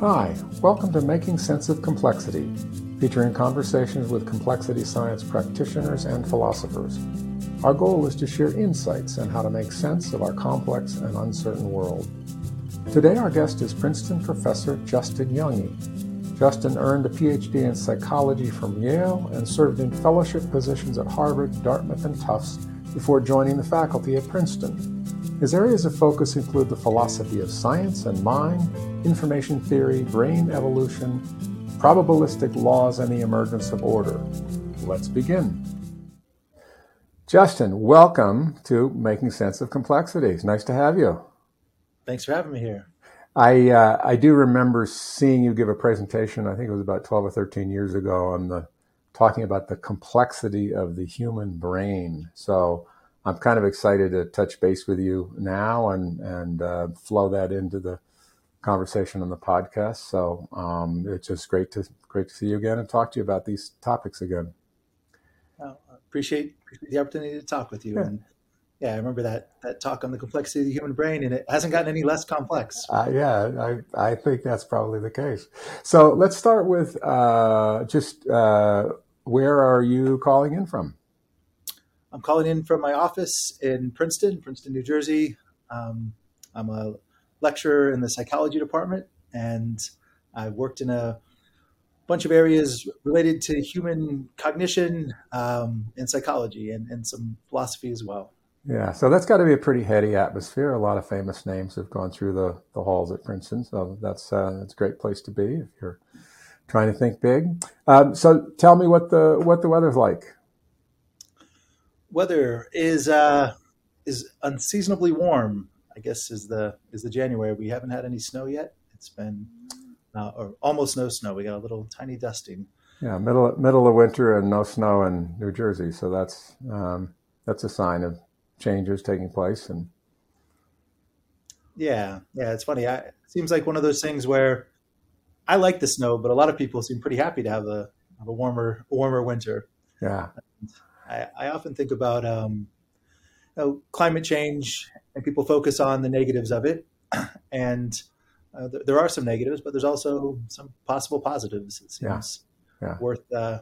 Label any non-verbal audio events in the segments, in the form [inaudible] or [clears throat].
Hi, welcome to Making Sense of Complexity, featuring conversations with complexity science practitioners and philosophers. Our goal is to share insights on how to make sense of our complex and uncertain world. Today, our guest is Princeton professor Justin Junge. Justin earned a PhD in psychology from Yale and served in fellowship positions at Harvard, Dartmouth, and Tufts before joining the faculty at Princeton. His areas of focus include the philosophy of science and mind, information theory, brain evolution, probabilistic laws, and the emergence of order. Let's begin. Justin, welcome to Making Sense of Complexities. Nice to have you. Thanks for having me here. I uh, I do remember seeing you give a presentation. I think it was about twelve or thirteen years ago on the talking about the complexity of the human brain. So I'm kind of excited to touch base with you now and and uh, flow that into the conversation on the podcast. So um, it's just great to great to see you again and talk to you about these topics again. Well, I appreciate, appreciate the opportunity to talk with you. Yeah. And yeah, I remember that that talk on the complexity of the human brain, and it hasn't gotten any less complex. Uh, yeah, I I think that's probably the case. So let's start with uh, just uh, where are you calling in from? I'm calling in from my office in Princeton, Princeton, New Jersey. Um, I'm a lecturer in the psychology department, and I've worked in a bunch of areas related to human cognition um, and psychology and, and some philosophy as well. Yeah, so that's got to be a pretty heady atmosphere. A lot of famous names have gone through the, the halls at Princeton, so that's uh, that's a great place to be if you're trying to think big. Um, so tell me what the what the weather's like weather is uh, is unseasonably warm. I guess is the is the January. We haven't had any snow yet. It's been uh, or almost no snow. We got a little tiny dusting. Yeah, middle middle of winter and no snow in New Jersey. So that's um, that's a sign of changes taking place. And yeah, yeah, it's funny. I, it seems like one of those things where I like the snow, but a lot of people seem pretty happy to have a have a warmer warmer winter. Yeah. I, I often think about um, you know, climate change, and people focus on the negatives of it, [clears throat] and uh, th- there are some negatives, but there's also some possible positives. It seems yeah. Yeah. worth uh,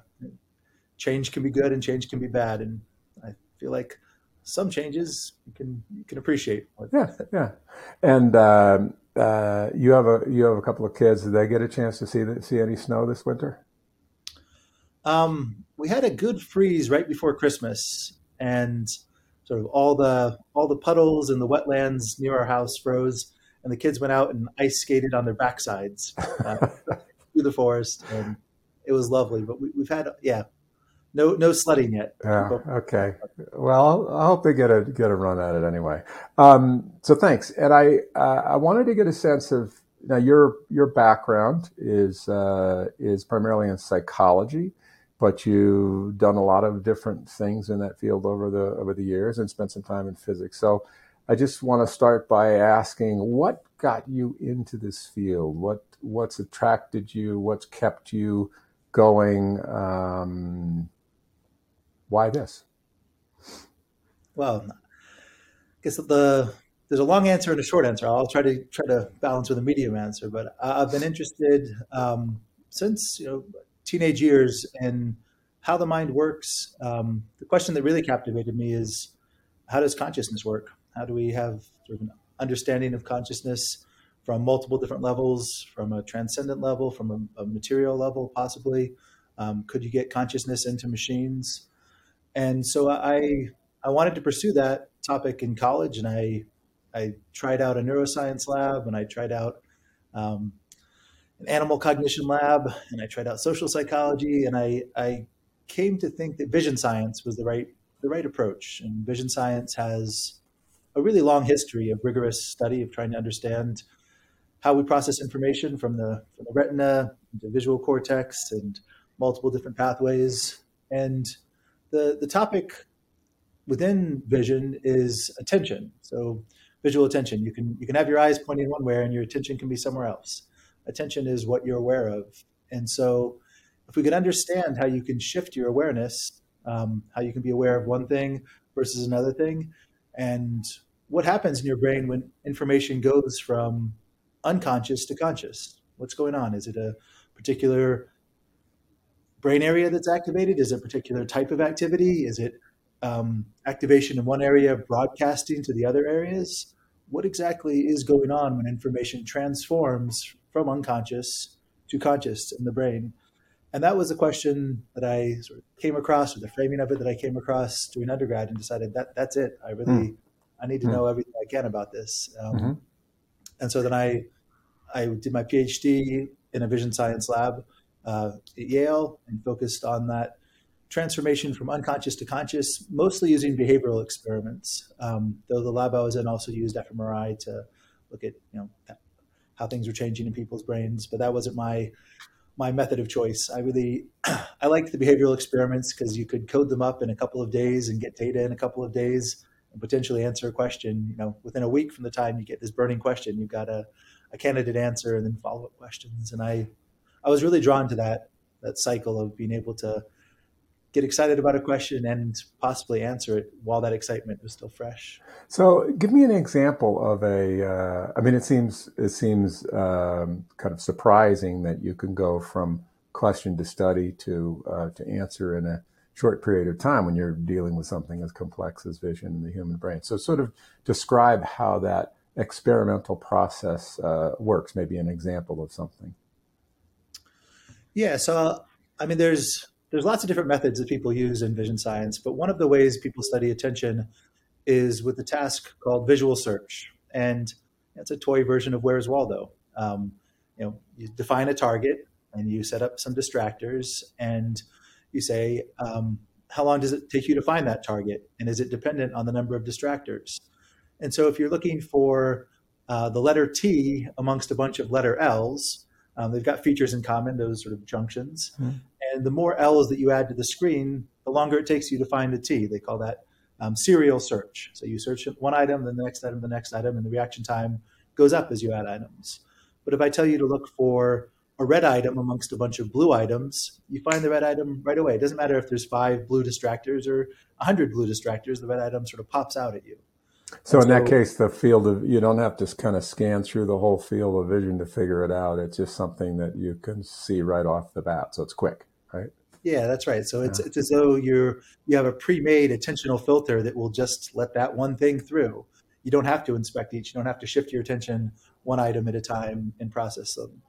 change can be good and change can be bad, and I feel like some changes you can you can appreciate. Yeah, yeah, and. Um, uh, you have a you have a couple of kids. Did they get a chance to see the, see any snow this winter? Um, we had a good freeze right before Christmas, and sort of all the all the puddles and the wetlands near our house froze, and the kids went out and ice skated on their backsides uh, [laughs] through the forest, and it was lovely. But we, have had yeah, no no sledding yet. Yeah, okay. Well, I hope they get a get a run at it anyway. Um, so thanks, and I uh, I wanted to get a sense of now your your background is uh, is primarily in psychology but you've done a lot of different things in that field over the over the years and spent some time in physics. So I just want to start by asking what got you into this field? What what's attracted you? What's kept you going? Um, why this? Well, I guess the there's a long answer and a short answer. I'll try to try to balance with a medium answer. But I've been interested um, since you know teenage years and how the mind works. Um, the question that really captivated me is how does consciousness work? How do we have sort of an understanding of consciousness from multiple different levels, from a transcendent level, from a, a material level, possibly? Um, could you get consciousness into machines? And so I I wanted to pursue that topic in college, and I I tried out a neuroscience lab, and I tried out um, an animal cognition lab and I tried out social psychology and I, I came to think that vision science was the right the right approach. And vision science has a really long history of rigorous study of trying to understand how we process information from the, from the retina to visual cortex and multiple different pathways. And the, the topic within vision is attention. So visual attention. You can you can have your eyes pointing one way and your attention can be somewhere else attention is what you're aware of. And so, if we could understand how you can shift your awareness, um, how you can be aware of one thing versus another thing, and what happens in your brain when information goes from unconscious to conscious. What's going on? Is it a particular brain area that's activated? Is it a particular type of activity? Is it um, activation in one area broadcasting to the other areas? What exactly is going on when information transforms from unconscious to conscious in the brain? And that was a question that I sort of came across, or the framing of it that I came across during undergrad, and decided that that's it. I really, mm. I need to mm. know everything I can about this. Um, mm-hmm. And so then I, I did my PhD in a vision science lab uh, at Yale and focused on that transformation from unconscious to conscious, mostly using behavioral experiments. Um, though the lab I was in also used fMRI to look at you know how things were changing in people's brains, but that wasn't my my method of choice. I really [clears throat] I liked the behavioral experiments because you could code them up in a couple of days and get data in a couple of days and potentially answer a question. You know, within a week from the time you get this burning question, you've got a, a candidate answer and then follow up questions. And I I was really drawn to that that cycle of being able to get excited about a question and possibly answer it while that excitement was still fresh. So, give me an example of a. Uh, I mean, it seems it seems um, kind of surprising that you can go from question to study to uh, to answer in a short period of time when you're dealing with something as complex as vision in the human brain. So, sort of describe how that experimental process uh, works. Maybe an example of something. Yeah. So, I mean, there's there's lots of different methods that people use in vision science, but one of the ways people study attention is with the task called visual search, and it's a toy version of Where's Waldo. Um, you know, you define a target and you set up some distractors, and you say, um, how long does it take you to find that target, and is it dependent on the number of distractors? And so, if you're looking for uh, the letter T amongst a bunch of letter L's, um, they've got features in common, those sort of junctions. Mm-hmm. And the more L's that you add to the screen, the longer it takes you to find a T. They call that um, serial search. So you search one item, then the next item, the next item, and the reaction time goes up as you add items. But if I tell you to look for a red item amongst a bunch of blue items, you find the red item right away. It doesn't matter if there's five blue distractors or 100 blue distractors, the red item sort of pops out at you. So, in that case, the field of you don't have to kind of scan through the whole field of vision to figure it out. It's just something that you can see right off the bat, so it's quick, right? Yeah, that's right. So it's yeah. it's as though you're you have a pre-made attentional filter that will just let that one thing through. You don't have to inspect each. You don't have to shift your attention one item at a time and process them.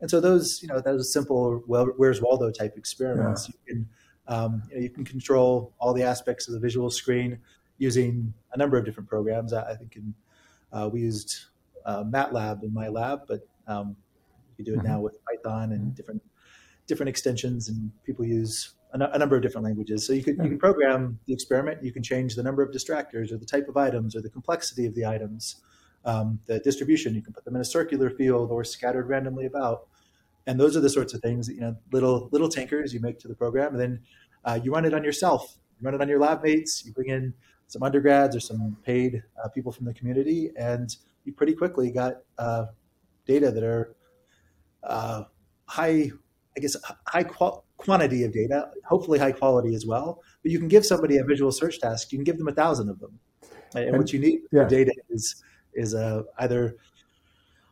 And so those, you know, those simple well, where's Waldo type experiments, yeah. you can um, you, know, you can control all the aspects of the visual screen using a number of different programs. I, I think in, uh, we used uh, MATLAB in my lab, but um, you do it now mm-hmm. with Python and different different extensions, and people use a, a number of different languages. So you can you can program the experiment. You can change the number of distractors, or the type of items, or the complexity of the items, um, the distribution. You can put them in a circular field or scattered randomly about. And those are the sorts of things that you know little little tinkers you make to the program, and then uh, you run it on yourself. You run it on your lab mates. You bring in some undergrads or some paid uh, people from the community, and you pretty quickly got uh, data that are uh, high, I guess, high qual- quantity of data, hopefully high quality as well. But you can give somebody a visual search task, you can give them a thousand of them, and, and what you need yeah. for data is is uh, either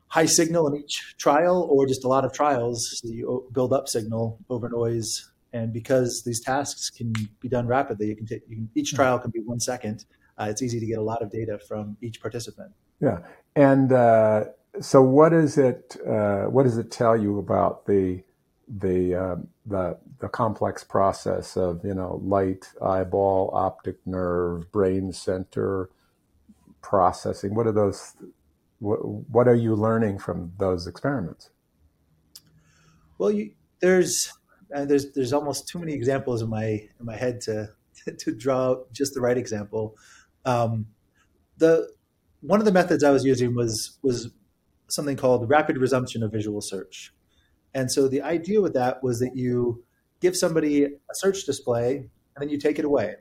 high signal in each trial or just a lot of trials. So you build up signal over noise and because these tasks can be done rapidly, you can take you can, each hmm. trial can be one second. Uh, it's easy to get a lot of data from each participant. Yeah, and uh, so what is it? Uh, what does it tell you about the the uh, the the complex process of you know light, eyeball, optic nerve, brain center processing? What are those? What, what are you learning from those experiments? Well, you, there's and there's there's almost too many examples in my in my head to [laughs] to draw just the right example. Um, the one of the methods I was using was was something called rapid resumption of visual search, and so the idea with that was that you give somebody a search display and then you take it away,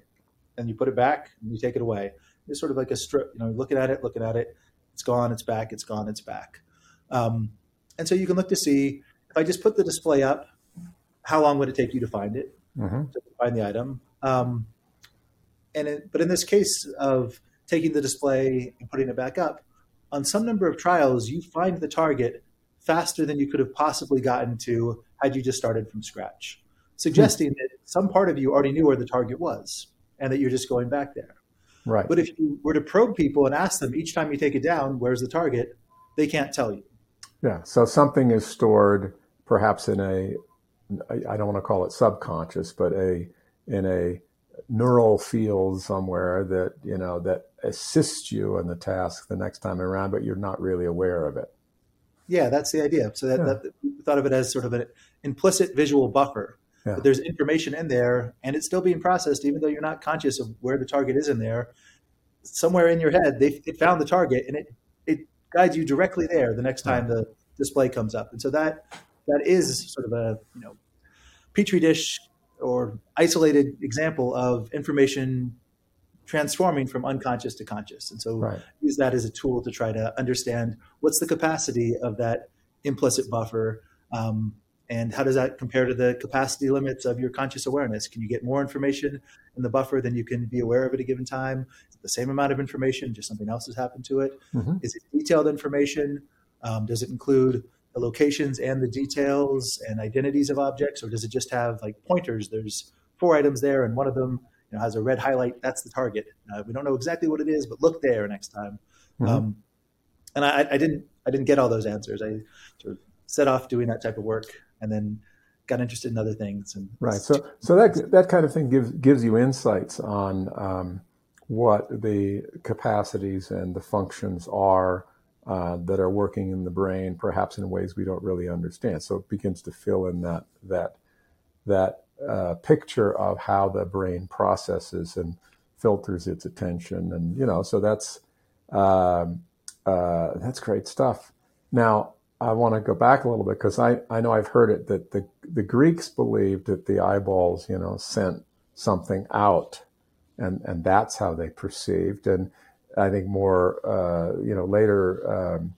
and you put it back and you take it away. It's sort of like a strip, you know, looking at it, looking at it, it's gone, it's back, it's gone, it's back, um, and so you can look to see if I just put the display up how long would it take you to find it, mm-hmm. to find the item? Um, and it, but in this case of taking the display and putting it back up, on some number of trials, you find the target faster than you could have possibly gotten to had you just started from scratch, suggesting hmm. that some part of you already knew where the target was and that you're just going back there. Right. But if you were to probe people and ask them each time you take it down, where's the target? They can't tell you. Yeah. So something is stored perhaps in a, I don't want to call it subconscious, but a, in a neural field somewhere that, you know, that assists you in the task the next time around, but you're not really aware of it. Yeah, that's the idea. So that, yeah. that thought of it as sort of an implicit visual buffer. Yeah. there's information in there and it's still being processed, even though you're not conscious of where the target is in there. Somewhere in your head, they it found the target and it, it guides you directly there the next time the display comes up. And so that that is sort of a you know petri dish or isolated example of information transforming from unconscious to conscious. And so right. use that as a tool to try to understand what's the capacity of that implicit buffer. Um, and how does that compare to the capacity limits of your conscious awareness? Can you get more information in the buffer than you can be aware of at a given time? Is it the same amount of information, just something else has happened to it? Mm-hmm. Is it detailed information? Um, does it include the locations and the details and identities of objects, or does it just have like pointers? There's four items there, and one of them you know, has a red highlight. That's the target. Uh, we don't know exactly what it is, but look there next time. Mm-hmm. Um, and I, I, didn't I didn't get all those answers. I sort of set off doing that type of work, and then got interested in other things. And right. So so that that kind of thing gives gives you insights on um, what the capacities and the functions are. Uh, that are working in the brain, perhaps in ways we don't really understand. So it begins to fill in that that that uh, picture of how the brain processes and filters its attention, and you know, so that's um, uh, that's great stuff. Now, I want to go back a little bit because I, I know I've heard it that the the Greeks believed that the eyeballs, you know, sent something out, and and that's how they perceived. And I think more, uh, you know, later. Um,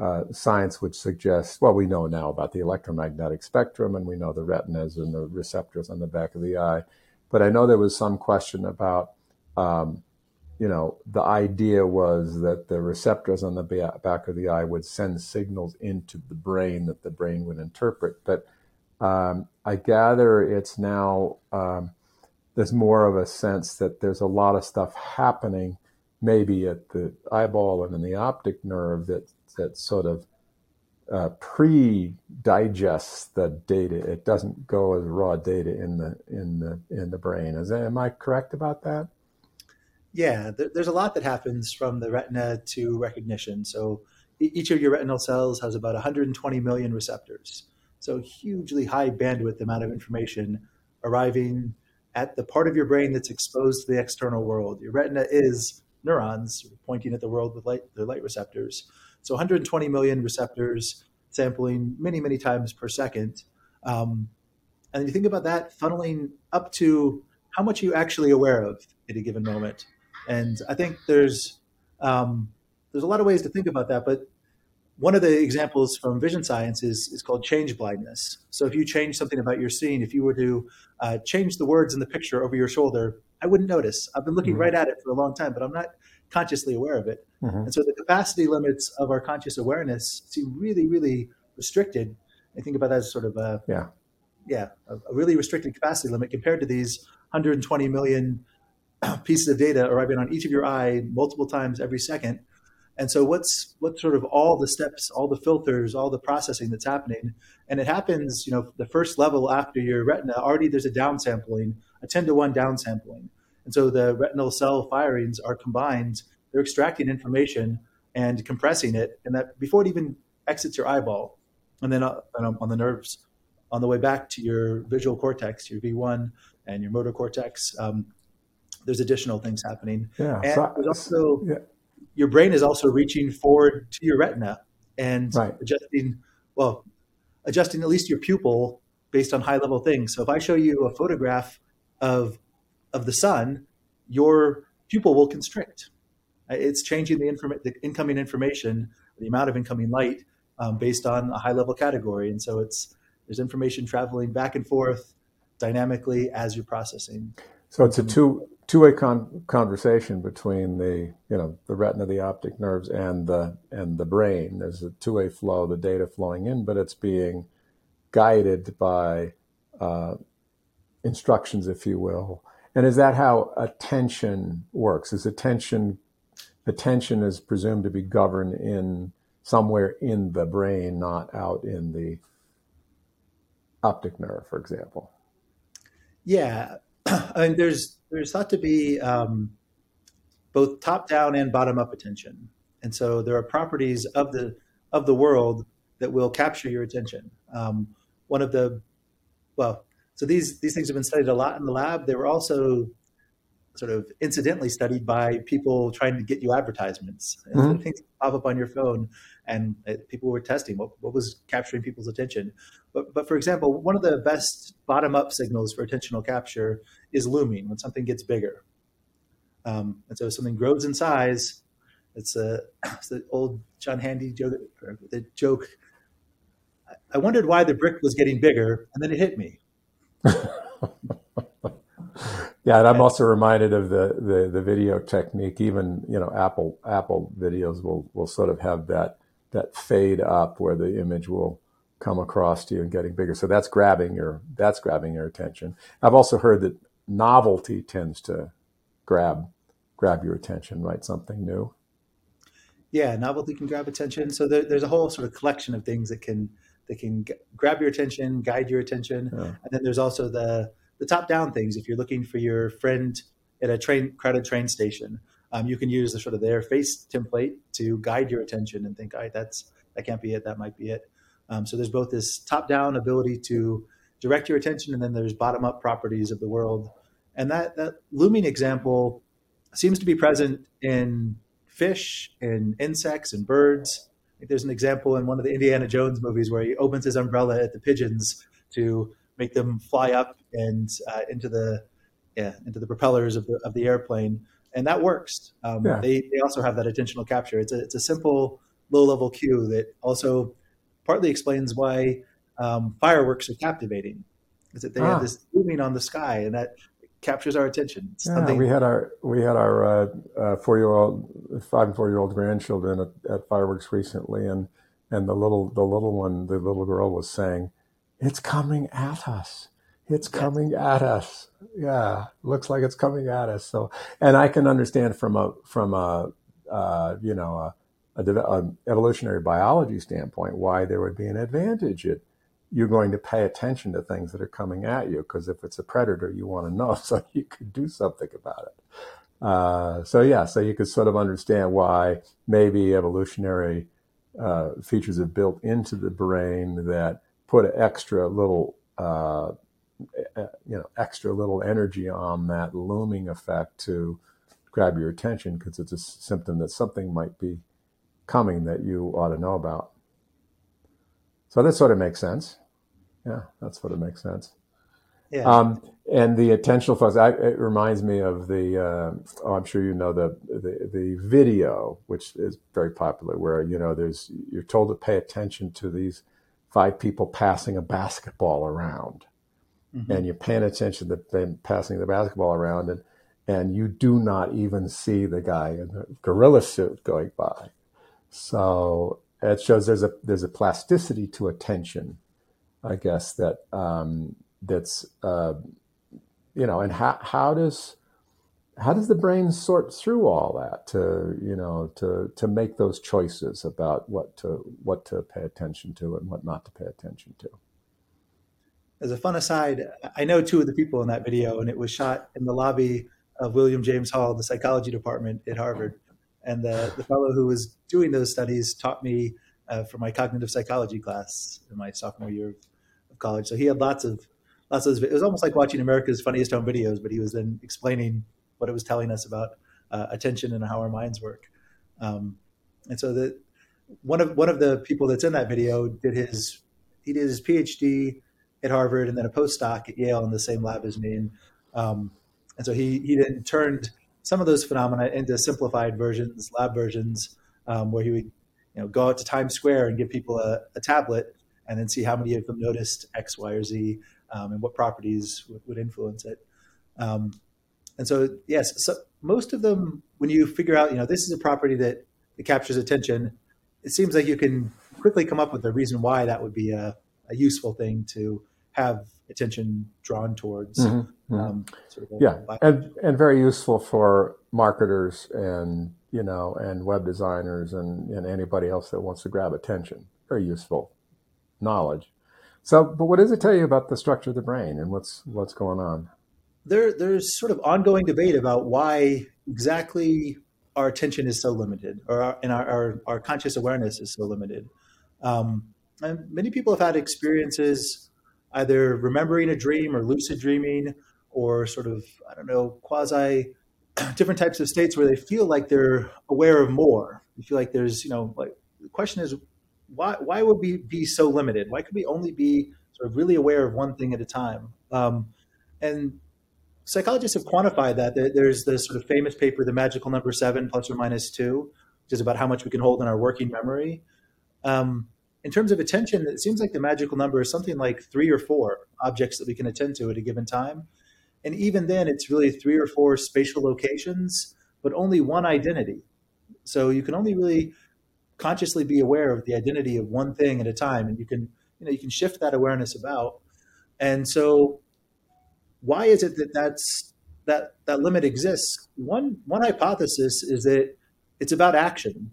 uh, science which suggests, well, we know now about the electromagnetic spectrum and we know the retinas and the receptors on the back of the eye. But I know there was some question about, um, you know, the idea was that the receptors on the back of the eye would send signals into the brain that the brain would interpret. But um, I gather it's now, um, there's more of a sense that there's a lot of stuff happening maybe at the eyeball and in the optic nerve that that sort of uh, pre-digests the data. It doesn't go as raw data in the in the in the brain. Is that, am I correct about that? Yeah, there's a lot that happens from the retina to recognition. So each of your retinal cells has about 120 million receptors. So hugely high bandwidth amount of information arriving at the part of your brain that's exposed to the external world. Your retina is neurons pointing at the world with light, the light receptors. So 120 million receptors sampling many, many times per second. Um, and you think about that funneling up to how much are you actually aware of at a given moment. And I think there's um, there's a lot of ways to think about that, but one of the examples from vision science is, is called change blindness. So if you change something about your scene, if you were to uh, change the words in the picture over your shoulder, I wouldn't notice. I've been looking mm-hmm. right at it for a long time, but I'm not consciously aware of it. Mm-hmm. And so the capacity limits of our conscious awareness seem really, really restricted. I think about that as sort of a yeah, yeah, a, a really restricted capacity limit compared to these 120 million [clears throat] pieces of data arriving on each of your eye multiple times every second. And so what's what sort of all the steps, all the filters, all the processing that's happening, and it happens, you know, the first level after your retina already there's a downsampling, a 10 to 1 downsampling. And so the retinal cell firings are combined. They're extracting information and compressing it, and that before it even exits your eyeball, and then uh, on the nerves on the way back to your visual cortex, your V1 and your motor cortex. Um, there's additional things happening. Yeah. And so, also yeah. your brain is also reaching forward to your retina and right. adjusting, well, adjusting at least your pupil based on high level things. So if I show you a photograph of of the sun, your pupil will constrict. It's changing the, inform- the incoming information, the amount of incoming light um, based on a high level category. And so it's there's information traveling back and forth dynamically as you're processing. So it's a two two-way con- conversation between the you know the retina, the optic nerves, and the and the brain. There's a two-way flow, the data flowing in, but it's being guided by uh, instructions, if you will. And is that how attention works? Is attention attention is presumed to be governed in somewhere in the brain, not out in the optic nerve, for example? Yeah, [clears throat] I mean, there's there's thought to be um, both top down and bottom up attention, and so there are properties of the of the world that will capture your attention. Um, one of the well, so these these things have been studied a lot in the lab. They were also sort of incidentally studied by people trying to get you advertisements. Mm-hmm. Things pop up on your phone, and people were testing what, what was capturing people's attention. But, but for example, one of the best bottom up signals for attentional capture is looming when something gets bigger. Um, and so if something grows in size, it's, a, [coughs] it's the old John Handy joke, the joke. I wondered why the brick was getting bigger, and then it hit me. [laughs] yeah, and I'm also reminded of the, the, the video technique. Even you know, Apple Apple videos will will sort of have that that fade up where the image will come across to you and getting bigger. So that's grabbing your that's grabbing your attention. I've also heard that novelty tends to grab grab your attention, right? Something new. Yeah, novelty can grab attention. So there, there's a whole sort of collection of things that can that can g- grab your attention, guide your attention, yeah. and then there's also the the top down things. If you're looking for your friend at a train crowded train station, um, you can use the sort of their face template to guide your attention and think, all right, that's that can't be it, that might be it. Um, so there's both this top-down ability to direct your attention, and then there's bottom-up properties of the world. And that that looming example seems to be present in fish, and insects, and birds. There's an example in one of the Indiana Jones movies where he opens his umbrella at the pigeons to make them fly up and uh, into the yeah into the propellers of the of the airplane, and that works. Um, yeah. They they also have that attentional capture. It's a it's a simple low level cue that also partly explains why um, fireworks are captivating. Is that they ah. have this looming on the sky, and that captures our attention. Yeah, we had our we had our uh, uh, four year old, five and four year old grandchildren at, at, fireworks recently, and and the little the little one, the little girl was saying, "It's coming at us." It's coming at us. Yeah, looks like it's coming at us. So, and I can understand from a from a uh, you know a a, a evolutionary biology standpoint why there would be an advantage at you're going to pay attention to things that are coming at you because if it's a predator you want to know [laughs] so you could do something about it uh, so yeah so you could sort of understand why maybe evolutionary uh, features are built into the brain that put an extra little uh, you know extra little energy on that looming effect to grab your attention because it's a symptom that something might be coming that you ought to know about. So that sort of makes sense. Yeah, that sort of makes sense. Yeah. Um, and the attentional focus, I, it reminds me of the, uh, oh, I'm sure you know the, the, the video, which is very popular, where, you know, there's, you're told to pay attention to these five people passing a basketball around. Mm-hmm. And you're paying attention to them passing the basketball around, and, and you do not even see the guy in the gorilla suit going by. So it shows there's a there's a plasticity to attention, I guess that um, that's uh, you know, and how how does how does the brain sort through all that to you know to to make those choices about what to what to pay attention to and what not to pay attention to? As a fun aside, I know two of the people in that video, and it was shot in the lobby of William James Hall, the psychology department at Harvard. And the, the fellow who was doing those studies taught me uh, for my cognitive psychology class in my sophomore year of, college. So he had lots of lots of. It was almost like watching America's Funniest Home Videos, but he was then explaining what it was telling us about uh, attention and how our minds work. Um, and so the one of one of the people that's in that video did his he did his PhD at Harvard and then a postdoc at Yale in the same lab as me. And, um, and so he he then turned some of those phenomena into simplified versions, lab versions, um, where he would you know go out to Times Square and give people a, a, tablet and then see how many of them noticed X, Y, or Z, um, and what properties would, would influence it. Um, And so, yes, so most of them, when you figure out, you know, this is a property that it captures attention, it seems like you can quickly come up with a reason why that would be a, a useful thing to have attention drawn towards. Mm-hmm. Um, sort of yeah, and and very useful for marketers and you know and web designers and, and anybody else that wants to grab attention. Very useful knowledge. So, but what does it tell you about the structure of the brain and what's what's going on? There, there's sort of ongoing debate about why exactly our attention is so limited, or our, and our, our, our conscious awareness is so limited. Um, and many people have had experiences either remembering a dream or lucid dreaming, or sort of I don't know quasi [clears throat] different types of states where they feel like they're aware of more. You feel like there's you know like the question is why why would we be so limited? Why could we only be sort of really aware of one thing at a time? Um, and psychologists have quantified that. There's this sort of famous paper, the magical number seven plus or minus two, which is about how much we can hold in our working memory. Um, in terms of attention, it seems like the magical number is something like three or four objects that we can attend to at a given time. And even then, it's really three or four spatial locations, but only one identity. So you can only really consciously be aware of the identity of one thing at a time, and you can you know you can shift that awareness about. And so, why is it that that's that that limit exists? One one hypothesis is that it's about action,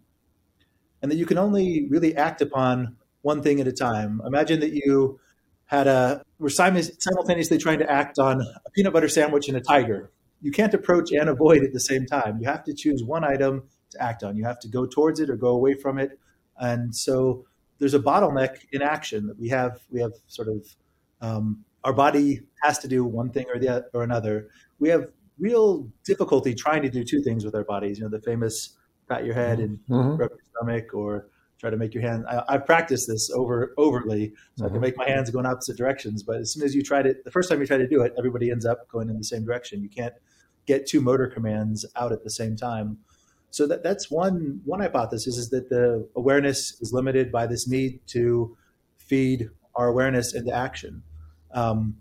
and that you can only really act upon one thing at a time. Imagine that you had a were simultaneously trying to act on a peanut butter sandwich and a tiger. You can't approach and avoid at the same time. You have to choose one item to act on. You have to go towards it or go away from it. And so there's a bottleneck in action that we have. We have sort of um, our body has to do one thing or the or another. We have real difficulty trying to do two things with our bodies. You know, the famous pat your head and mm-hmm. rub your stomach, or try to make your hand. I, have practiced this over overly, so mm-hmm. I can mm-hmm. make my hands go in opposite directions. But as soon as you try to, the first time you try to do it, everybody ends up going in the same direction. You can't get two motor commands out at the same time. So that, that's one one hypothesis is that the awareness is limited by this need to feed our awareness into action, um,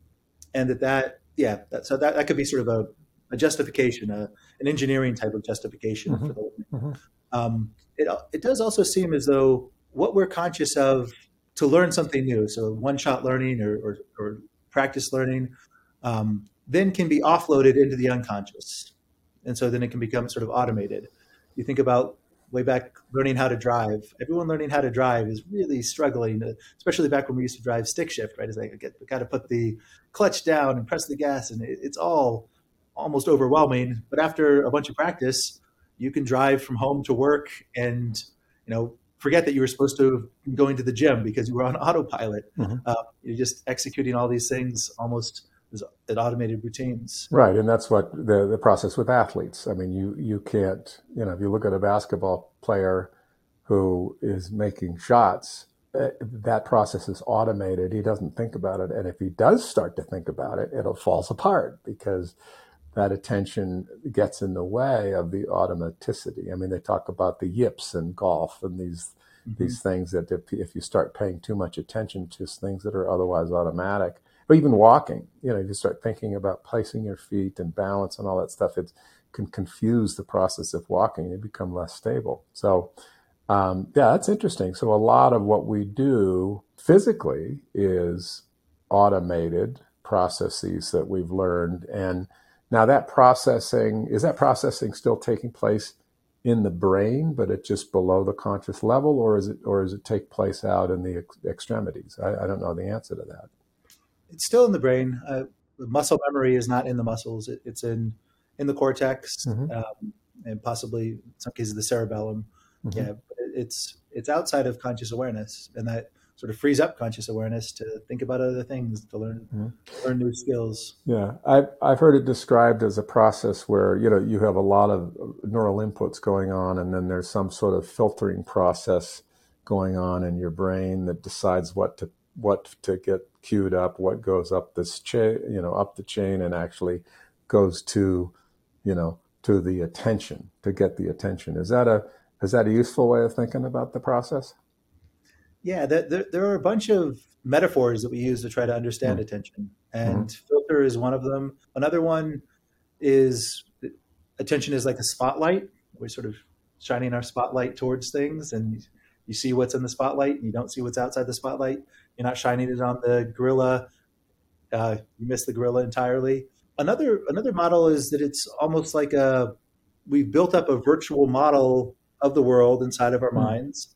and that that yeah that, so that, that could be sort of a, a justification, a, an engineering type of justification mm-hmm. for the mm-hmm. um, it, it does also seem as though what we're conscious of to learn something new, so one shot learning or, or, or practice learning, um, then can be offloaded into the unconscious. And so then it can become sort of automated you think about way back learning how to drive. Everyone learning how to drive is really struggling, especially back when we used to drive stick shift, right? It's like, get, got to put the clutch down and press the gas, and it, it's all almost overwhelming. But after a bunch of practice, you can drive from home to work and, you know, forget that you were supposed to be going to the gym because you were on [laughs] autopilot. Mm-hmm. Uh, you're just executing all these things almost as at automated routines. Right, and that's what the the process with athletes. I mean, you you can't you know if you look at a basketball player who is making shots, eh, that process is automated. He doesn't think about it, and if he does start to think about it, it'll falls apart because that attention gets in the way of the automaticity. I mean, they talk about the yips in golf and these mm-hmm. these things that if, if you start paying too much attention to things that are otherwise automatic, but even walking, you know, if you start thinking about placing your feet and balance and all that stuff. It can confuse the process of walking. And you become less stable. So, um, yeah, that's interesting. So a lot of what we do physically is automated processes that we've learned. And now that processing, is that processing still taking place in the brain, but it's just below the conscious level, or is it, or does it take place out in the ex- extremities? I, I don't know the answer to that it's still in the brain. Uh, the muscle memory is not in the muscles; it, it's in in the cortex mm-hmm. um, and possibly in some cases the cerebellum. Mm-hmm. Yeah, it's it's outside of conscious awareness, and that sort of frees up conscious awareness to think about other things, to learn mm-hmm. learn new skills. Yeah, I've I've heard it described as a process where you know you have a lot of neural inputs going on, and then there's some sort of filtering process going on in your brain that decides what to what to get queued up, what goes up this chain, you know, up the chain, and actually goes to, you know, to the attention to get the attention. Is that a is that a useful way of thinking about the process? Yeah, there, there are a bunch of metaphors that we use to try to understand mm-hmm. attention, and mm-hmm. filter is one of them. Another one is attention is like a spotlight. We're sort of shining our spotlight towards things, and you see what's in the spotlight, and you don't see what's outside the spotlight. You're not shining it on the gorilla. Uh, you miss the gorilla entirely. Another another model is that it's almost like a we've built up a virtual model of the world inside of our mm. minds,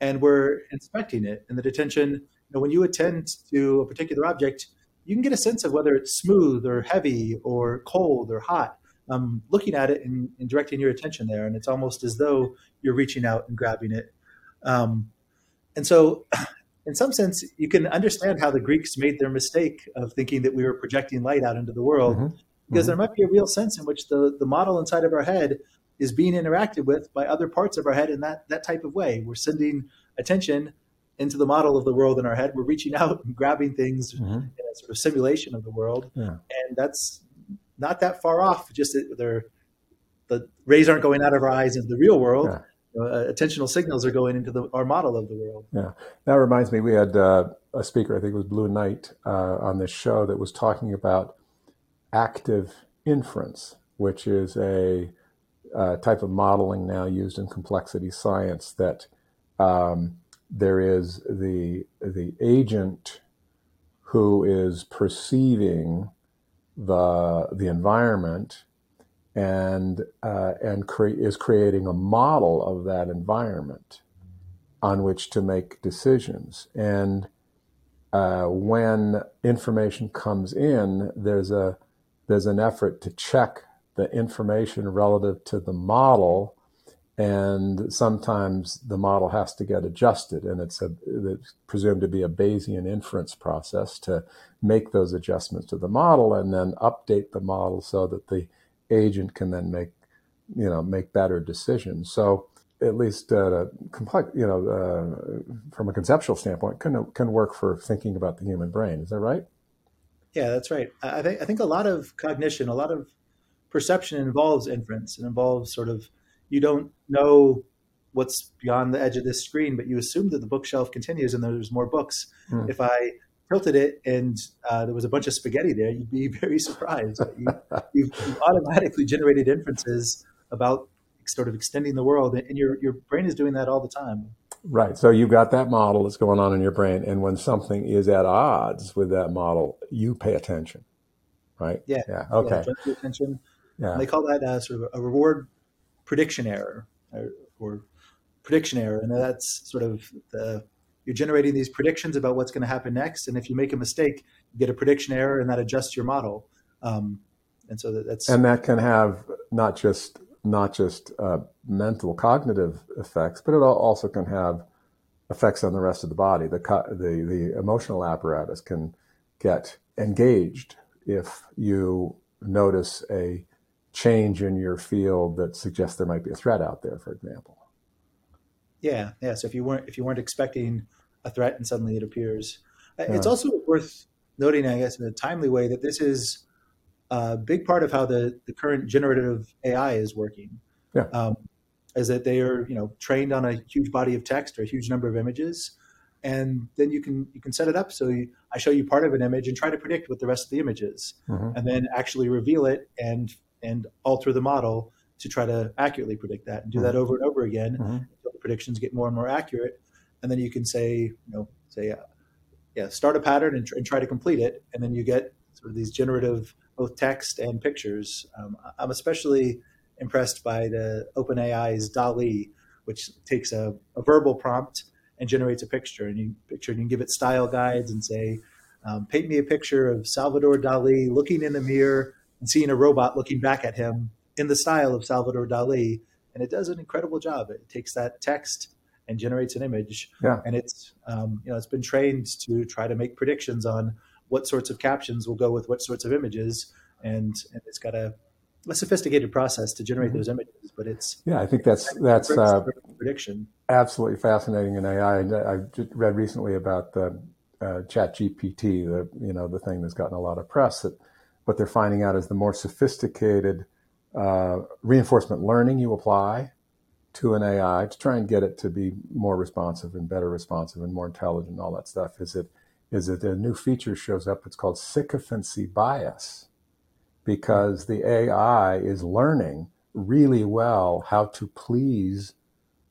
and we're inspecting it. And the detention, you know, when you attend to a particular object, you can get a sense of whether it's smooth or heavy or cold or hot. Um, looking at it and, and, directing your attention there, and it's almost as though you're reaching out and grabbing it. Um, and so, [laughs] in some sense, you can understand how the Greeks made their mistake of thinking that we were projecting light out into the world, mm-hmm. because mm-hmm. there might be a real sense in which the the model inside of our head is being interacted with by other parts of our head in that that type of way. We're sending attention into the model of the world in our head. We're reaching out and grabbing things mm-hmm. in a sort of simulation of the world, yeah. and that's not that far off. Just that the rays aren't going out of our eyes into the real world. Yeah. Uh, attentional signals are going into the, our model of the world. Yeah, that reminds me. We had uh, a speaker, I think it was Blue Knight, uh, on this show that was talking about active inference, which is a uh, type of modeling now used in complexity science that um, there is the the agent who is perceiving the the environment and uh, and cre- is creating a model of that environment on which to make decisions. And uh, when information comes in there's a there's an effort to check the information relative to the model and sometimes the model has to get adjusted and it's, a, it's presumed to be a bayesian inference process to make those adjustments to the model and then update the model so that the agent can then make you know make better decisions. So at least uh, complex you know uh, from a conceptual standpoint can can work for thinking about the human brain. Is that right? Yeah that's right. I think i think a lot of cognition a lot of perception involves inference It involves sort of you don't know what's beyond the edge of this screen, but you assume that the bookshelf continues and there's more books. Mm. If I tilted it and uh, there was a bunch of spaghetti there, you'd be [laughs] very surprised. you, you've, you've, automatically generated inferences about sort of extending the world, and your your brain is doing that all the time. Right. So you've got that model that's going on in your brain, and when something is at odds with that model, you pay attention. Right. Yeah. Yeah. Okay. Yeah, attention. Yeah. They call that uh, sort of a reward prediction error or, or prediction error, and that's sort of the you're generating these predictions about what's going to happen next, and if you make a mistake, you get a prediction error, and that adjusts your model. Um, and so that, that's and that can have not just not just uh, mental cognitive effects, but it also can have effects on the rest of the body. The the the emotional apparatus can get engaged if you notice a change in your field that suggests there might be a threat out there, for example. Yeah, yeah. So if you weren't if you weren't expecting a threat and suddenly it appears, yeah. it's also worth noting, I guess, in a timely way that this is a big part of how the the current generative AI is working. Yeah. Um, is that they are you know trained on a huge body of text or a huge number of images, and then you can you can set it up so you, I show you part of an image and try to predict what the rest of the image is, mm-hmm. and then actually reveal it and and alter the model to try to accurately predict that and do that mm-hmm. over and over again mm-hmm. until the predictions get more and more accurate. And then you can say, you know, say, uh, yeah, start a pattern and, tr- and, try to complete it. And then you get sort of these generative both text and pictures. Um, I'm especially impressed by the OpenAI's DALL-E, which takes a, a, verbal prompt and generates a picture. And you picture and you give it style guides and say, um, paint me a picture of Salvador Dali looking in the mirror and seeing a robot looking back at him in the style of Salvador Dali. And it does an incredible job. It takes that text and generates an image. Yeah. And it's um, you know it's been trained to try to make predictions on what sorts of captions will go with what sorts of images, and, and it's got a, a sophisticated process to generate mm-hmm. those images. But it's yeah, I think that's that's uh, prediction. Absolutely fascinating in AI. I just read recently about the uh, Chat GPT, the you know the thing that's gotten a lot of press that what they're finding out is the more sophisticated uh, reinforcement learning you apply to an AI to try and get it to be more responsive and better responsive and more intelligent and all that stuff is it is it a new feature shows up it's called sycophancy bias because the AI is learning really well how to please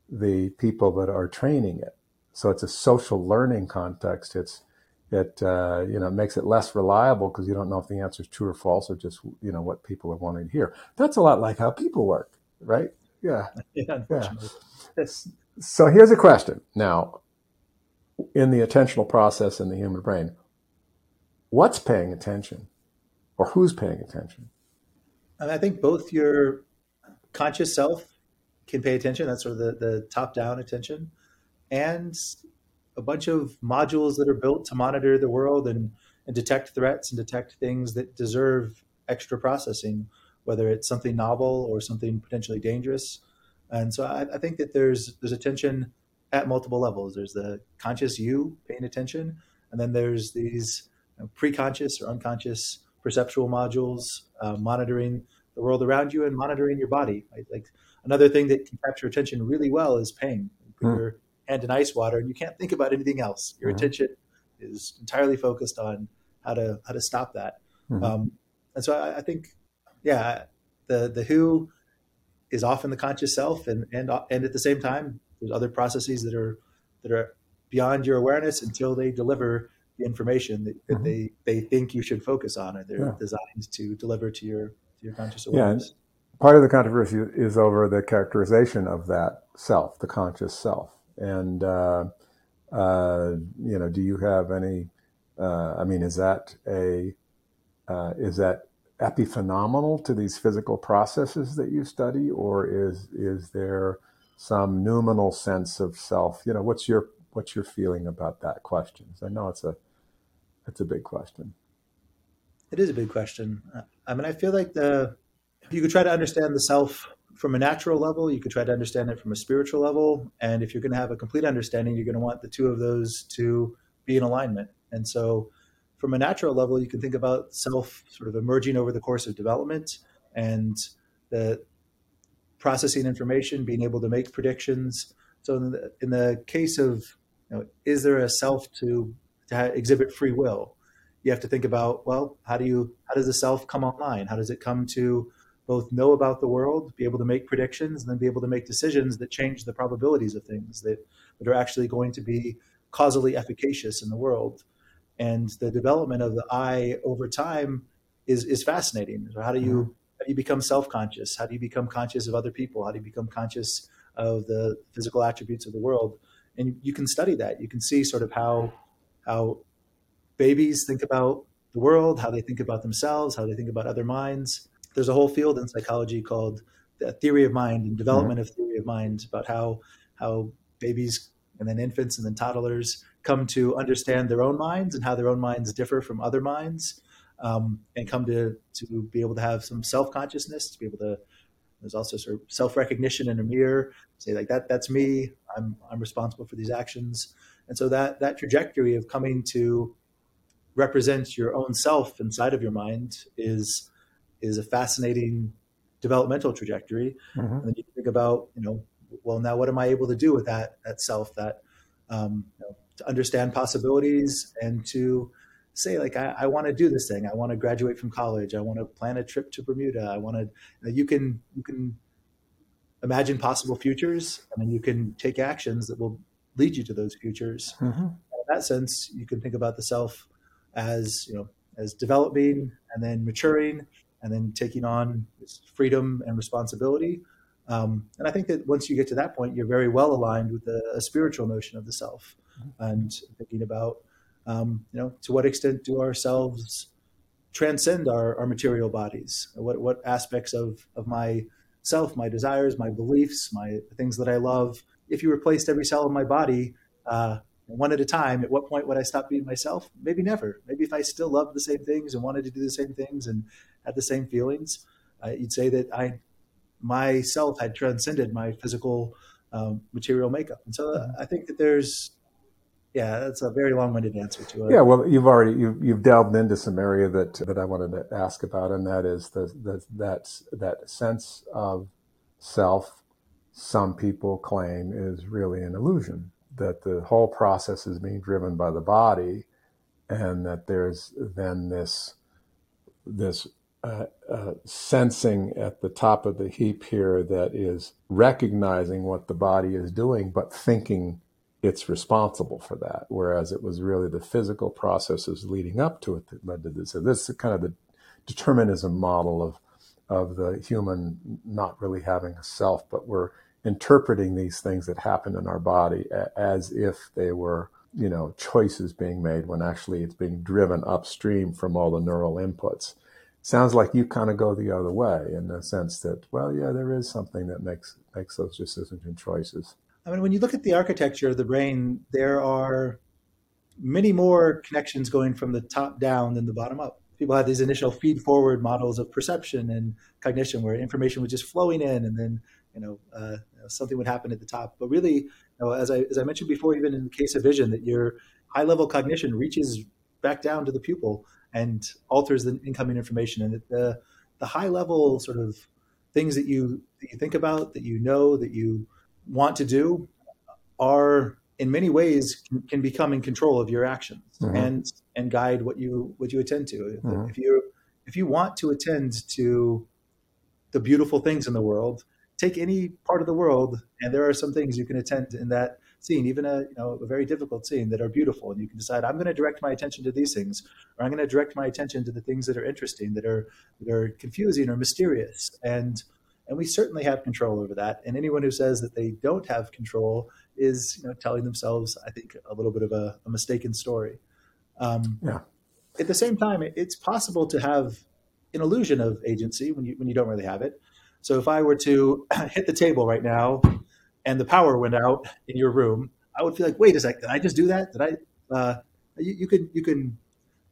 the people that are training it. So it's a social learning context. It's it uh, you know makes it less reliable because you don't know if the answer is true or false or just you know what people are wanting to hear. That's a lot like how people work, right? Yeah, [laughs] yeah. yeah. So here's a question. Now, in the attentional process in the human brain, what's paying attention, or who's paying attention? I think both your conscious self can pay attention. That's sort of the, the top down attention. And a bunch of modules that are built to monitor the world and, and detect threats and detect things that deserve extra processing, whether it's something novel or something potentially dangerous. And so I, I think that there's there's attention at multiple levels. There's the conscious you paying attention, and then there's these you know, pre-conscious or unconscious perceptual modules uh, monitoring the world around you and monitoring your body. Right? Like another thing that can capture attention really well is pain. Mm. your hand in ice water, and you can't think about anything else. Your mm. attention is entirely focused on how to how to stop that. Mm. Um, and so I, I, think, yeah, the the who is often the conscious self, and and and at the same time, there's other processes that are that are beyond your awareness until they deliver the information that, that mm-hmm. they they think you should focus on, or they're yeah. designed to deliver to your your conscious awareness. Yeah, part of the controversy is over the characterization of that self, the conscious self. And, uh, uh, you know, do you have any, uh, I mean, is that a, uh, is that epiphenomenal to these physical processes that you study, or is, is there some noumenal sense of self? You know, what's your, what's your feeling about that question? I know it's a, it's a big question. It is a big question. I mean, I feel like the you could try to understand the self from a natural level. You could try to understand it from a spiritual level. And if you're going to have a complete understanding, you're going to want the two of those to be in alignment. And so, from a natural level, you can think about self sort of emerging over the course of development and the processing information, being able to make predictions. So, in the, in the case of, you know, is there a self to, to exhibit free will? you have to think about well how do you how does the self come online how does it come to both know about the world be able to make predictions and then be able to make decisions that change the probabilities of things that, that are actually going to be causally efficacious in the world. And the development of the i over time is is fascinating. So how do you mm-hmm. how do you become self-conscious? How do you become conscious of other people? How do you become conscious of the physical attributes of the world? And you can study that. You can see sort of how how babies think about the world, how they think about themselves, how they think about other minds. There's a whole field in psychology called the theory of mind and development mm-hmm. of theory of mind about how how babies and then infants and then toddlers come to understand their own minds and how their own minds differ from other minds um, and come to to be able to have some self consciousness to be able to there's also sort of self recognition in a mirror say like that that's me I'm I'm responsible for these actions and so that that trajectory of coming to represent your own self inside of your mind is is a fascinating developmental trajectory. Mm-hmm. And then you think about, you know, well, now what am I able to do with that that self that um, you know, to understand possibilities and to say like I, I want to do this thing. I want to graduate from college. I want to plan a trip to Bermuda. I want to. You, know, you can you can imagine possible futures, and then you can take actions that will lead you to those futures. Mm-hmm. In that sense, you can think about the self as you know as developing and then maturing and then taking on freedom and responsibility. Um, and I think that once you get to that point, you're very well aligned with a, a spiritual notion of the self mm-hmm. and thinking about, um, you know, to what extent do ourselves transcend our, our material bodies? What, what aspects of, of my self, my desires, my beliefs, my things that I love, if you replaced every cell in my body, uh, one at a time. At what point would I stop being myself? Maybe never. Maybe if I still loved the same things and wanted to do the same things and had the same feelings, uh, you'd say that I myself had transcended my physical um, material makeup. And so uh, I think that there's yeah, that's a very long-winded answer to it. Yeah, well, you've already you've, you've delved into some area that that I wanted to ask about, and that is the, the that that sense of self. Some people claim is really an illusion that the whole process is being driven by the body, and that there's then this this uh, uh, sensing at the top of the heap here that is recognizing what the body is doing, but thinking it's responsible for that. Whereas it was really the physical processes leading up to it that led to this. So this is kind of the determinism model of of the human not really having a self, but we're interpreting these things that happen in our body as if they were you know choices being made when actually it's being driven upstream from all the neural inputs. Sounds like you kind of go the other way in the sense that well yeah there is something that makes makes those decisions and choices. I mean when you look at the architecture of the brain there are many more connections going from the top down than the bottom up. People had these initial feed forward models of perception and cognition where information was just flowing in and then you know, uh, something would happen at the top. But really, you know, as I as I mentioned before, even in the case of vision, that your high level cognition reaches back down to the pupil and alters the incoming information, and that the the high level sort of things that you that you think about, that you know, that you want to do, are in many ways can, can become in control of your actions mm-hmm. and and guide what you what you attend to. Mm-hmm. If you if you want to attend to the beautiful things in the world, take any part of the world, and there are some things you can attend in that scene, even a you know a very difficult scene that are beautiful, and you can decide I'm going to direct my attention to these things, or I'm going to direct my attention to the things that are interesting, that are that are confusing or mysterious, and and we certainly have control over that. And anyone who says that they don't have control is you know telling themselves, I think, a little bit of a, a mistaken story. Um, yeah. At the same time, it's possible to have an illusion of agency when you when you don't really have it. So if I were to [clears throat] hit the table right now and the power went out in your room, I would feel like, wait a second, did I just do that? Did I? Uh, you, you can you can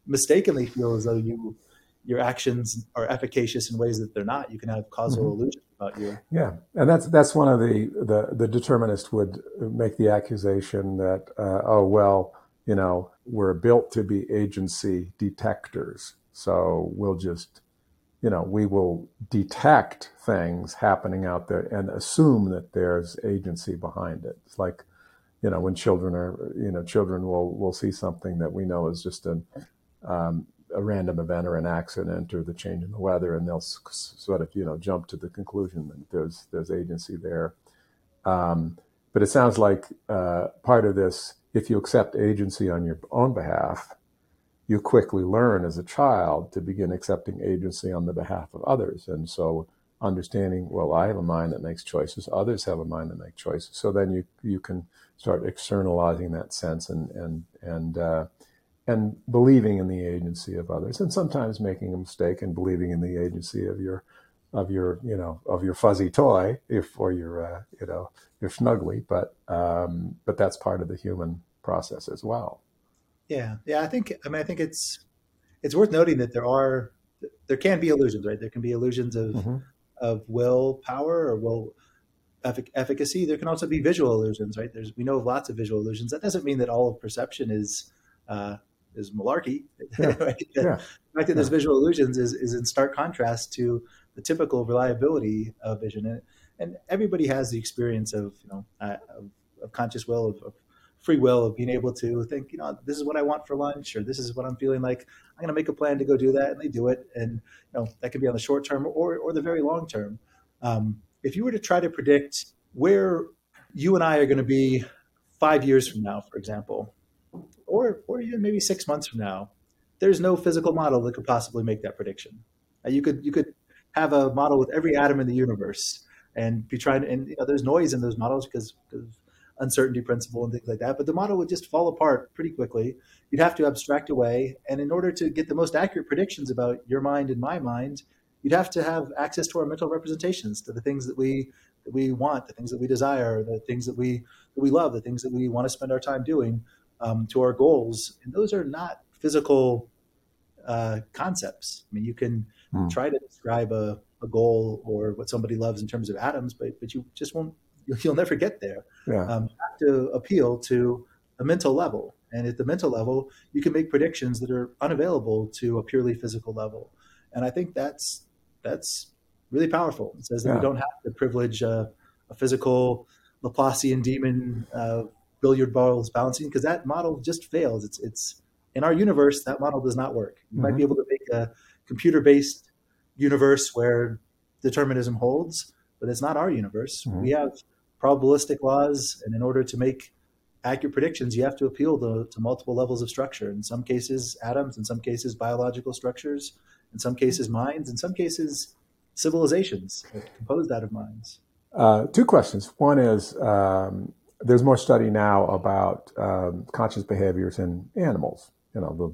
mistakenly feel as though you your actions are efficacious in ways that they're not. You can have causal mm-hmm. illusions about you. Yeah, and that's that's one of the the, the determinist would make the accusation that uh, oh well, you know, we're built to be agency detectors, so we'll just you know, we will detect things happening out there and assume that there's agency behind it. It's like, you know, when children are, you know, children will will see something that we know is just a um, a random event or an accident or the change in the weather, and they'll sort of, you know, jump to the conclusion that there's there's agency there. Um, but it sounds like uh, part of this, if you accept agency on your own behalf, you quickly learn as a child to begin accepting agency on the behalf of others. And so understanding, well, I have a mind that makes choices, others have a mind that make choices. So then you you can start externalizing that sense and and and uh, and believing in the agency of others, and sometimes making a mistake and believing in the agency of your of your you know of your fuzzy toy if or your uh, you know your snuggly, but um, but that's part of the human process as well. Yeah, yeah. I think. I mean, I think it's it's worth noting that there are there can be illusions, right? There can be illusions of mm-hmm. of will power or will effic- efficacy. There can also be visual illusions, right? There's we know of lots of visual illusions. That doesn't mean that all of perception is uh, is malarkey. [laughs] Yeah. right? The yeah. fact that there's visual illusions is, is in stark contrast to the typical reliability of vision, and, and everybody has the experience of you know uh, of, of, conscious will of, of free will of being able to think, you know, this is what I want for lunch, or this is what I'm feeling like. I'm going to make a plan to go do that, and they do it. And you know, that could be on the short term or or the very long term. Um, if you were to try to predict where you and I are going to be five years from now, for example, or or even maybe six months from now, there's no physical model that could possibly make that prediction. Uh, you could you could have a model with every atom in the universe and be trying to, and you know, there's noise in those models because, because uncertainty principle and things like that. But the model would just fall apart pretty quickly. You'd have to abstract away. And in order to get the most accurate predictions about your mind and my mind, you'd have to have access to our mental representations, to the things that we that we want, the things that we desire, the things that we that we love, the things that we want to spend our time doing, um, to our goals. And those are not physical uh, concepts. I mean, you can hmm. try to describe a, a goal or what somebody loves in terms of atoms, but but you just won't [laughs] you'll never get there. Yeah. Um, you have to appeal to a mental level. And at the mental level, you can make predictions that are unavailable to a purely physical level. And I think that's that's really powerful. It says that yeah. we don't have to privilege a, a physical Laplacian demon uh, billiard balls bouncing because that model just fails. It's it's in our universe that model does not work. You mm-hmm. might be able to make a computer based universe where determinism holds, but it's not our universe. Mm-hmm. We have probabilistic laws, and in order to make accurate predictions, you have to appeal to, to multiple levels of structure. In some cases, atoms, in some cases, biological structures, in some cases, minds, in some cases, civilizations composed out of minds. Uh, two questions. One is um, there's more study now about um, conscious behaviors in animals. You know the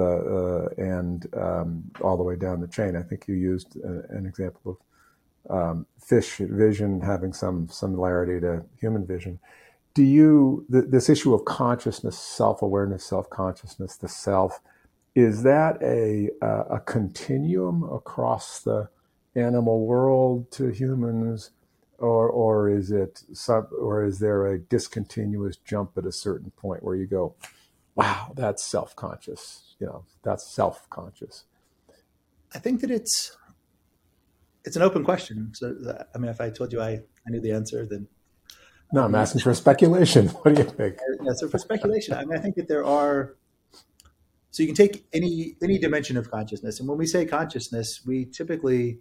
the uh, and um, all the way down the chain. I think you used a, an example of um, fish vision having some similarity to human vision. Do you th- this issue of consciousness, self awareness, self consciousness, the self? Is that a a continuum across the animal world to humans? or or is it sub or is there a discontinuous jump at a certain point where you go wow that's self-conscious you know that's self-conscious i think that it's it's an open question so i mean if i told you i i knew the answer then no i'm asking for speculation [laughs] what do you think yeah so for speculation i mean i think that there are so you can take any any dimension of consciousness and when we say consciousness we typically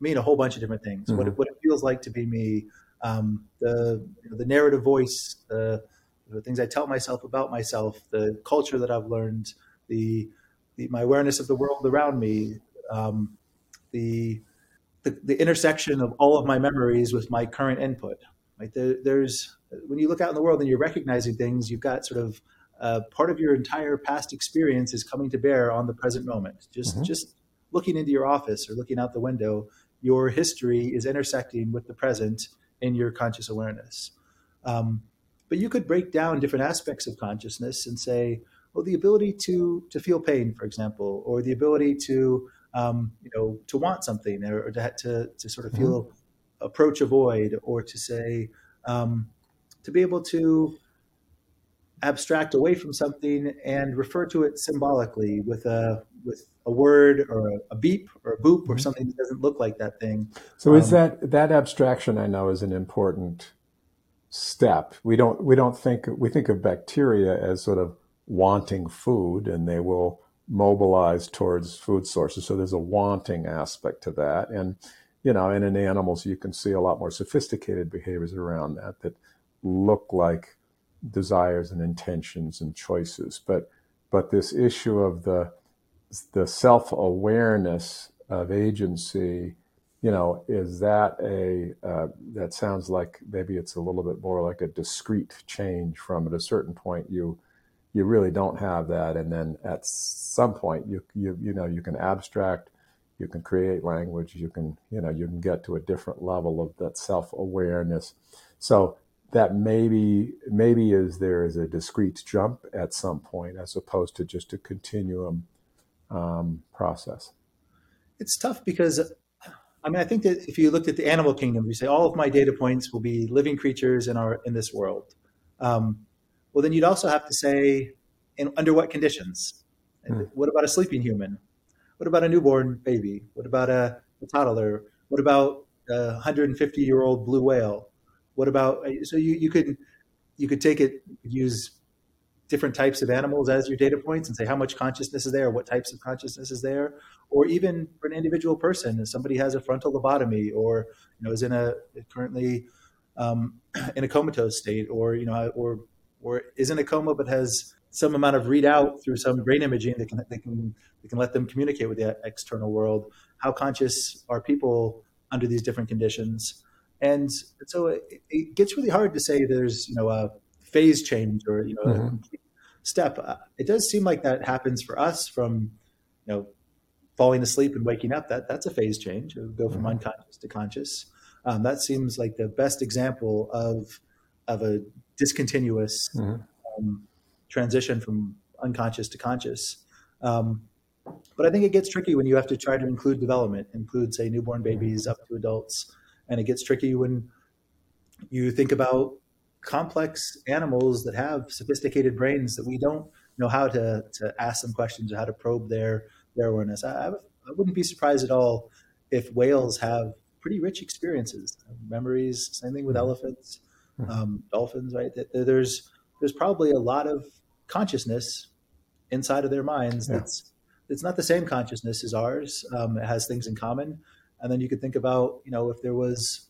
mean a whole bunch of different things. Mm-hmm. What, it, what it feels like to be me, um, the you know, the narrative voice, the, the, things I tell myself about myself, the culture that I've learned, the, the my awareness of the world around me, um, the, the, the intersection of all of my memories with my current input. Right there, there's when you look out in the world and you're recognizing things, you've got sort of uh, part of your entire past experience is coming to bear on the present moment. Just mm-hmm. just looking into your office or looking out the window your history is intersecting with the present in your conscious awareness. Um, but you could break down different aspects of consciousness and say, well, the ability to to feel pain, for example, or the ability to um, you know to want something, or, or to, to, to sort of feel mm-hmm. approach a void, or to say um, to be able to abstract away from something and refer to it symbolically with a with a word or a, a beep or a boop or mm-hmm. something that doesn't look like that thing. So um, is that that abstraction? I know is an important step. We don't we don't think we think of bacteria as sort of wanting food, and they will mobilize towards food sources. So there's a wanting aspect to that, and you know, and in animals you can see a lot more sophisticated behaviors around that that look like desires and intentions and choices. But but this issue of the the self awareness of agency, you know, is that a uh, that sounds like maybe it's a little bit more like a discrete change from at a certain point you you really don't have that, and then at some point you you you know you can abstract, you can create language, you can you know you can get to a different level of that self awareness. So that maybe maybe is there is a discrete jump at some point as opposed to just a continuum um, process? It's tough because, I mean, I think that if you looked at the animal kingdom, you say all of my data points will be living creatures in our in this world. Um, well, then you'd also have to say, in, under what conditions? Hmm. What about a sleeping human? What about a newborn baby? What about a, a toddler? What about a 150 year old blue whale? What about so you, you could you could take it use different types of animals as your data points and say how much consciousness is there, what types of consciousness is there, or even for an individual person, if somebody has a frontal lobotomy or you know is in a currently um, [clears throat] in a comatose state, or you know, or or is in a coma but has some amount of readout through some brain imaging that can that can that can let them communicate with the external world. How conscious are people under these different conditions? And so it, it gets really hard to say there's you know a phase change or you know mm-hmm. step. Uh, it does seem like that happens for us from you know falling asleep and waking up. That that's a phase change. go from mm-hmm. unconscious to conscious. Um, that seems like the best example of of a discontinuous mm-hmm. um, transition from unconscious to conscious. Um, but I think it gets tricky when you have to try to include development, include say newborn babies up to adults, and it gets tricky when you think about complex animals that have sophisticated brains that we don't know how to, to ask them questions or how to probe their their awareness. I, I wouldn't be surprised at all if whales have pretty rich experiences, memories. Same thing with mm-hmm. elephants, mm-hmm. Um, dolphins. Right? There's there's probably a lot of consciousness inside of their minds yeah. that's it's not the same consciousness as ours. Um, it has things in common. And then you could think about, you know, if there was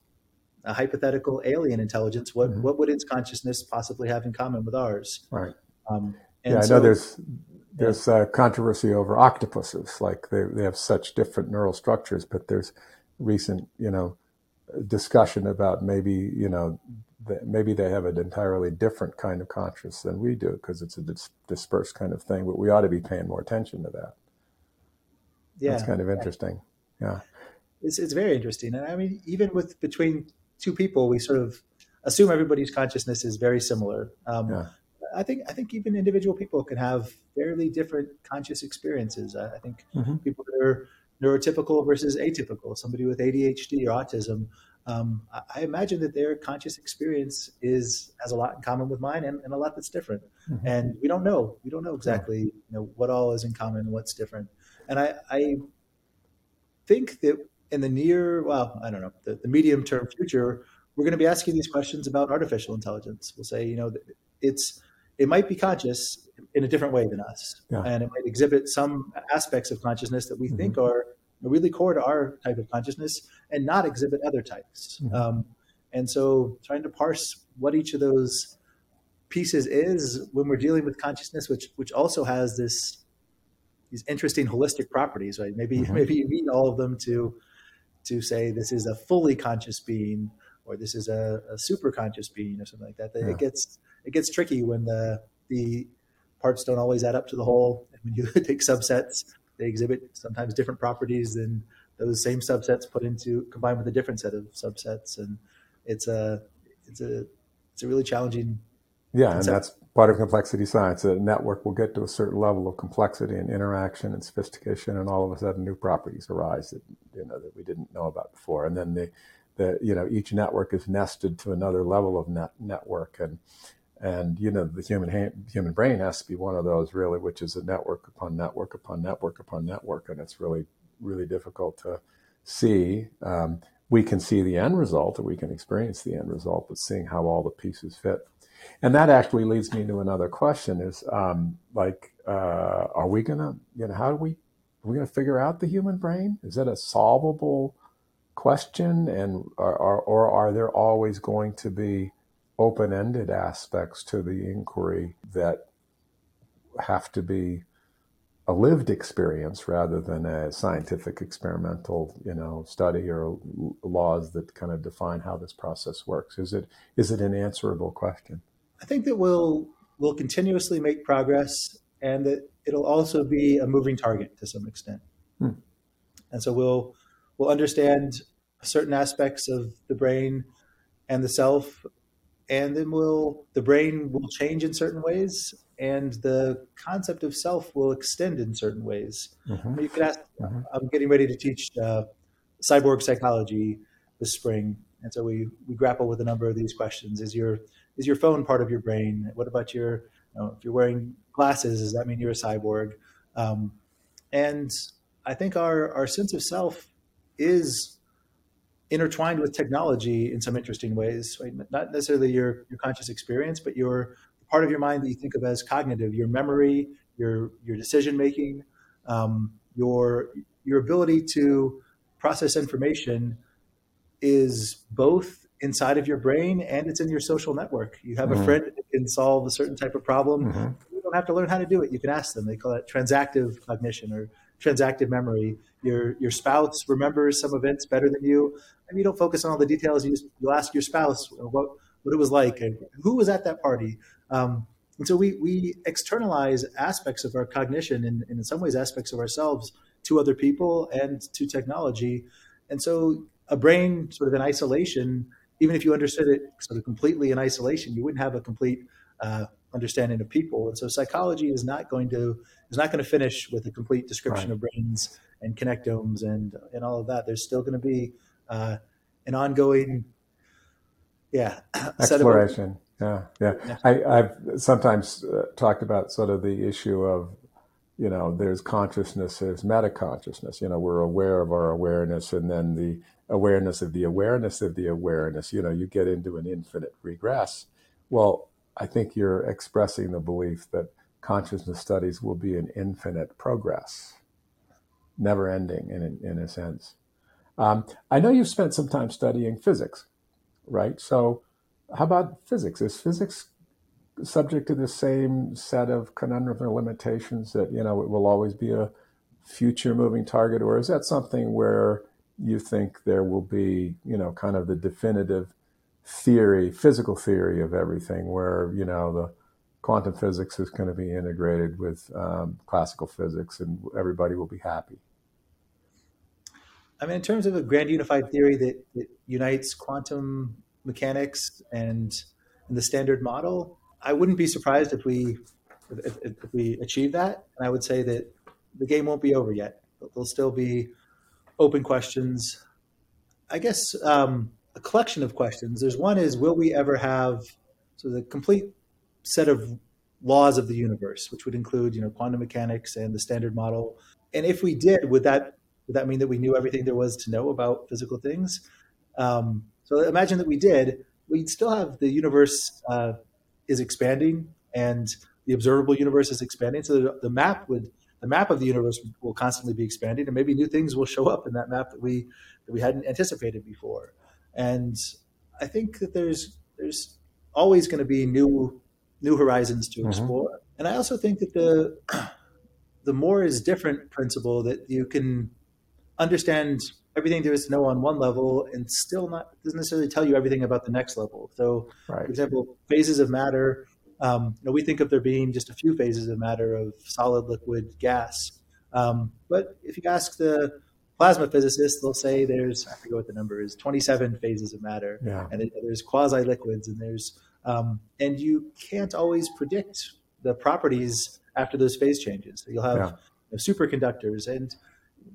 a hypothetical alien intelligence, what mm-hmm. what would its consciousness possibly have in common with ours? Right. Um, yeah, I so, know there's there's uh, controversy over octopuses. Like they they have such different neural structures, but there's recent you know discussion about maybe you know maybe they have an entirely different kind of consciousness than we do because it's a dis- dispersed kind of thing. But we ought to be paying more attention to that. Yeah, that's kind of interesting. Yeah, it's it's very interesting, and I mean, even with between two people, we sort of assume everybody's consciousness is very similar. Um, yeah. I think I think even individual people can have fairly different conscious experiences. I, I think mm-hmm. people that are neurotypical versus atypical, somebody with ADHD or autism, um, I imagine that their conscious experience is has a lot in common with mine and, and a lot that's different. Mm-hmm. And we don't know. We don't know exactly you know what all is in common and what's different. And I, I think that in the near, well, I don't know, the, the medium term future, we're going to be asking these questions about artificial intelligence. We'll say, you know, it's it might be conscious in a different way than us, yeah. and it might exhibit some aspects of consciousness that we mm-hmm. think are really core to our type of consciousness, and not exhibit other types. Mm-hmm. Um, and so, trying to parse what each of those pieces is when we're dealing with consciousness, which which also has this these interesting holistic properties, right? Maybe mm-hmm. maybe you need all of them to to say this is a fully conscious being or this is a, a super conscious being or something like that. Yeah. It gets it gets tricky when the the parts don't always add up to the whole. And when you [laughs] take subsets, they exhibit sometimes different properties than those same subsets put into combined with a different set of subsets, and it's a it's a it's a really challenging. Yeah, concept. and that's part of complexity science. A network will get to a certain level of complexity and interaction and sophistication, and all of a sudden new properties arise that you know that we didn't know about before. And then the, the you know each network is nested to another level of net network, and and you know the human human brain has to be one of those really, which is a network upon network upon network upon network, and it's really really difficult to see. Um, we can see the end result, or we can experience the end result, but seeing how all the pieces fit and that actually leads me to another question: is um, like, uh, are we gonna, you know, how do we, are we gonna figure out the human brain? Is it a solvable question, and or, or are there always going to be open-ended aspects to the inquiry that have to be a lived experience rather than a scientific experimental you know study or laws that kind of define how this process works is it is it an answerable question I think that we'll we'll continuously make progress, and that it'll also be a moving target to some extent. Hmm. And so we'll we'll understand certain aspects of the brain and the self, and then we'll the brain will change in certain ways, and the concept of self will extend in certain ways. Mm-hmm. You could ask. Mm-hmm. I'm getting ready to teach uh, cyborg psychology this spring, and so we we grapple with a number of these questions. Is your is your phone part of your brain? What about your, you know, if you're wearing glasses, does that mean you're a cyborg? Um, and I think our, our sense of self is intertwined with technology in some interesting ways, right? Not necessarily your, your conscious experience, but your part of your mind that you think of as cognitive, your memory, your, your decision making, um, your, your ability to process information is both inside of your brain and it's in your social network. You have mm-hmm. a friend that can solve a certain type of problem. Mm-hmm. You don't have to learn how to do it. You can ask them. They call it transactive cognition or transactive memory. Your your spouse remembers some events better than you. Maybe you don't focus on all the details. You just, you'll ask your spouse what what it was like and who was at that party. Um, and so we we externalize aspects of our cognition and, and in some ways aspects of ourselves to other people and to technology. And so a brain sort of in isolation even if you understood it sort of completely in isolation, you wouldn't have a complete uh, understanding of people. And so psychology is not going to is not going to finish with a complete description right. of brains and connectomes and and all of that. There's still going to be uh, an ongoing, yeah, [clears throat] exploration. Yeah, yeah. yeah. I, have sometimes uh, talked about sort of the issue of you know, there's consciousness, there's meta consciousness. You know, we're aware of our awareness, and then the awareness of the awareness of the awareness. You know, you get into an infinite regress. Well, I think you're expressing the belief that consciousness studies will be an infinite progress. never ending in, in a sense. Um, I know you've spent some time studying physics, right? So, how about physics? Is physics subject to the same set of conundrums or limitations that you know it will always be a future moving target, or is that something where you think there will be you know kind of the definitive theory, physical theory of everything, where you know the quantum physics is going to be integrated with um, classical physics, and everybody will be happy. I mean, in terms of a grand unified theory that, that unites quantum mechanics and, and, the standard model, I wouldn't be surprised if we if, if, we achieve that. And I would say that the game won't be over yet. There'll still be open questions. I guess um, a collection of questions. There's one is will we ever have so the complete set of laws of the universe, which would include you know quantum mechanics and the standard model. And if we did, would that would that mean that we knew everything there was to know about physical things? Um, so imagine that we did. We'd still have the universe uh, is expanding and the observable universe is expanding. So the, the, map would the map of the universe will constantly be expanding, and maybe new things will show up in that map that we that we hadn't anticipated before. And I think that there's there's always going to be new new horizons to mm-hmm. explore. Mm-hmm. And I also think that the [clears throat] the more is different principle that you can understand everything there is to know on one level and still not doesn't necessarily tell you everything about the next level. So, right. for example, phases of matter. Um, you know, we think of there being just a few phases of matter of solid, liquid, gas. Um, but if you ask the plasma physicists, they'll say there's I forget what the number is, 27 phases of matter, yeah. and there's quasi liquids, and there's um, and you can't always predict the properties after those phase changes. So you'll have yeah. you know, superconductors, and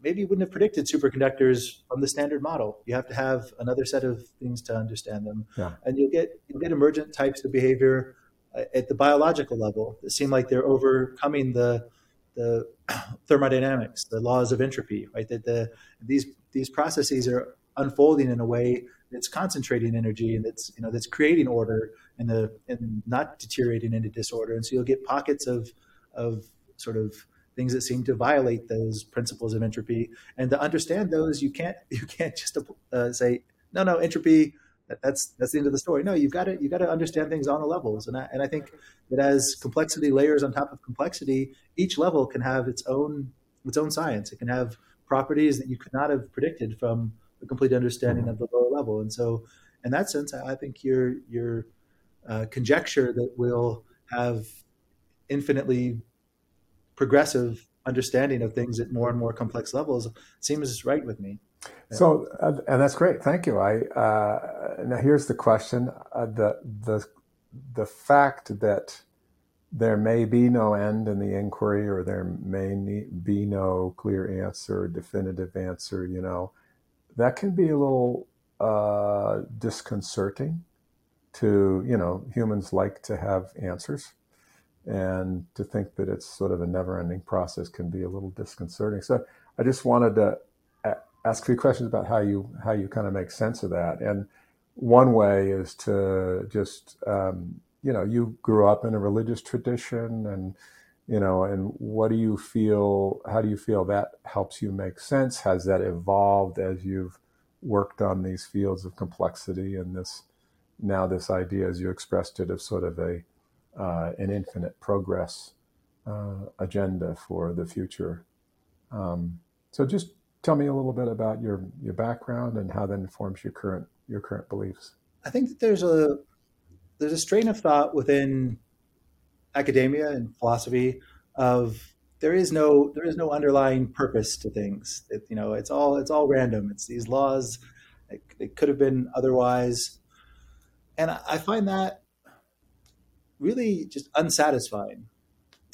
maybe you wouldn't have predicted superconductors from the standard model. You have to have another set of things to understand them, yeah. and you'll get you'll get emergent types of behavior uh, at the biological level that seem like they're overcoming the the [clears throat] thermodynamics, the laws of entropy, right? That the these these processes are unfolding in a way that's concentrating energy and that's you know that's creating order and the and not deteriorating into disorder. And so you'll get pockets of of sort of things that seem to violate those principles of entropy. And to understand those, you can't [laughs] you can't just uh, say no, no, entropy. That's that's the end of the story. No, you've got to you got to understand things on the levels, and I, and I think that as complexity layers on top of complexity, each level can have its own its own science. It can have properties that you could not have predicted from a complete understanding of the lower level. And so, in that sense, I think your your uh, conjecture that we'll have infinitely progressive understanding of things at more and more complex levels seems right with me. So, uh, and that's great. Thank you. I uh, now here's the question: uh, the the the fact that there may be no end in the inquiry, or there may be no clear answer, definitive answer. You know, that can be a little uh, disconcerting. To you know, humans like to have answers, and to think that it's sort of a never-ending process can be a little disconcerting. So, I just wanted to ask a few questions about how you how you kind of make sense of that. And one way is to just um, you know you grew up in a religious tradition, and you know, and what do you feel? How do you feel that helps you make sense? Has that evolved as you've worked on these fields of complexity and this now this idea, as you expressed it, of sort of a uh, an infinite progress uh, agenda for the future. Um, so just tell me a little bit about your your background and how that informs your current your current beliefs. I think that there's a there's a strain of thought within academia and philosophy of there is no there is no underlying purpose to things. It, you know, it's all it's all random. It's these laws. It, it could have been otherwise, and I, I find that really just unsatisfying.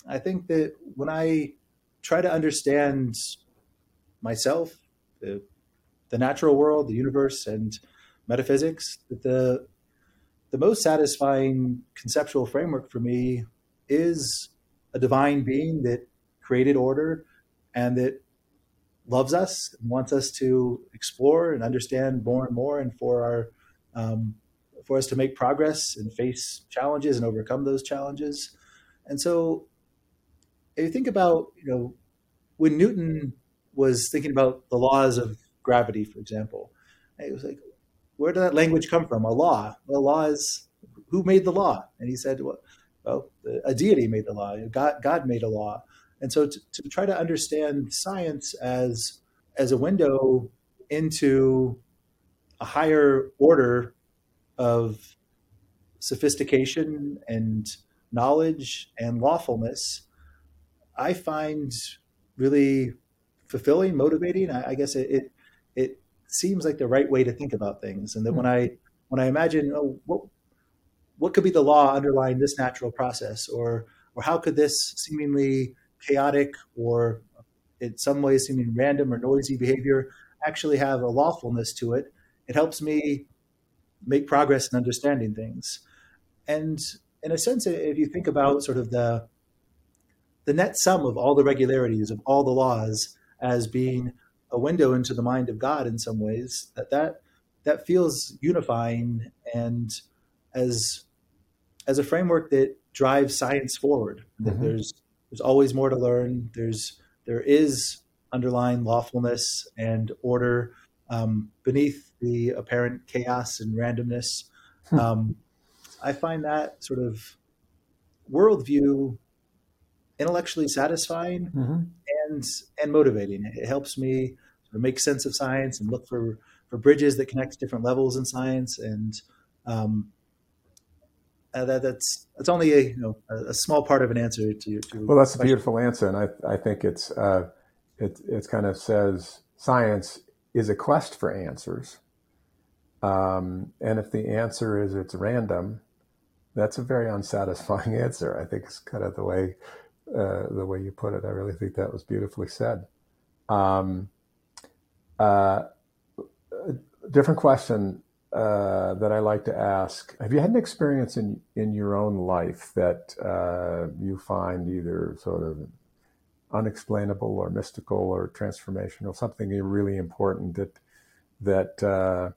I think that when I try to understand myself, the, the natural world, the universe, and metaphysics. that The the most satisfying conceptual framework for me is a divine being that created order and that loves us and wants us to explore and understand more and more, and for our um, for us to make progress and face challenges and overcome those challenges. And so, if you think about you know when Newton was thinking about the laws of gravity, for example. It was like, where did that language come from? A law. Well, law is who made the law? And he said, well, well a deity made the law. God, God made a law. And so to, to try to understand science as as a window into a higher order of sophistication and knowledge and lawfulness, I find really fulfilling, motivating. I, I guess it, it, it seems like the right way to think about things. And that when hmm. I when I imagine oh, what what could be the law underlying this natural process, or or how could this seemingly chaotic or in some ways seeming random or noisy behavior actually have a lawfulness to it, it helps me make progress in understanding things. And in a sense, if you think about sort of the the net sum of all the regularities of all the laws as being a window into the mind of God in some ways, that that that feels unifying and as as a framework that drives science forward. That mm-hmm. there's there's always more to learn. There's there is underlying lawfulness and order um, beneath the apparent chaos and randomness. Hmm. Um, I find that sort of worldview intellectually satisfying mm-hmm. and and motivating. It helps me sort of make sense of science and look for for bridges that connect different levels in science. And um, uh, that, that's that's only a you know a, a, small part of an answer to. to well, that's a beautiful answer, and I I think it's uh, it it kind of says science is a quest for answers. Um, and if the answer is it's random, that's a very unsatisfying [laughs] answer. I think it's kind of the way uh, the way you put it. I really think that was beautifully said. Um, uh, different question uh, that I like to ask: Have you had an experience in in your own life that uh, you find either sort of unexplainable or mystical or transformational, something really important that that uh,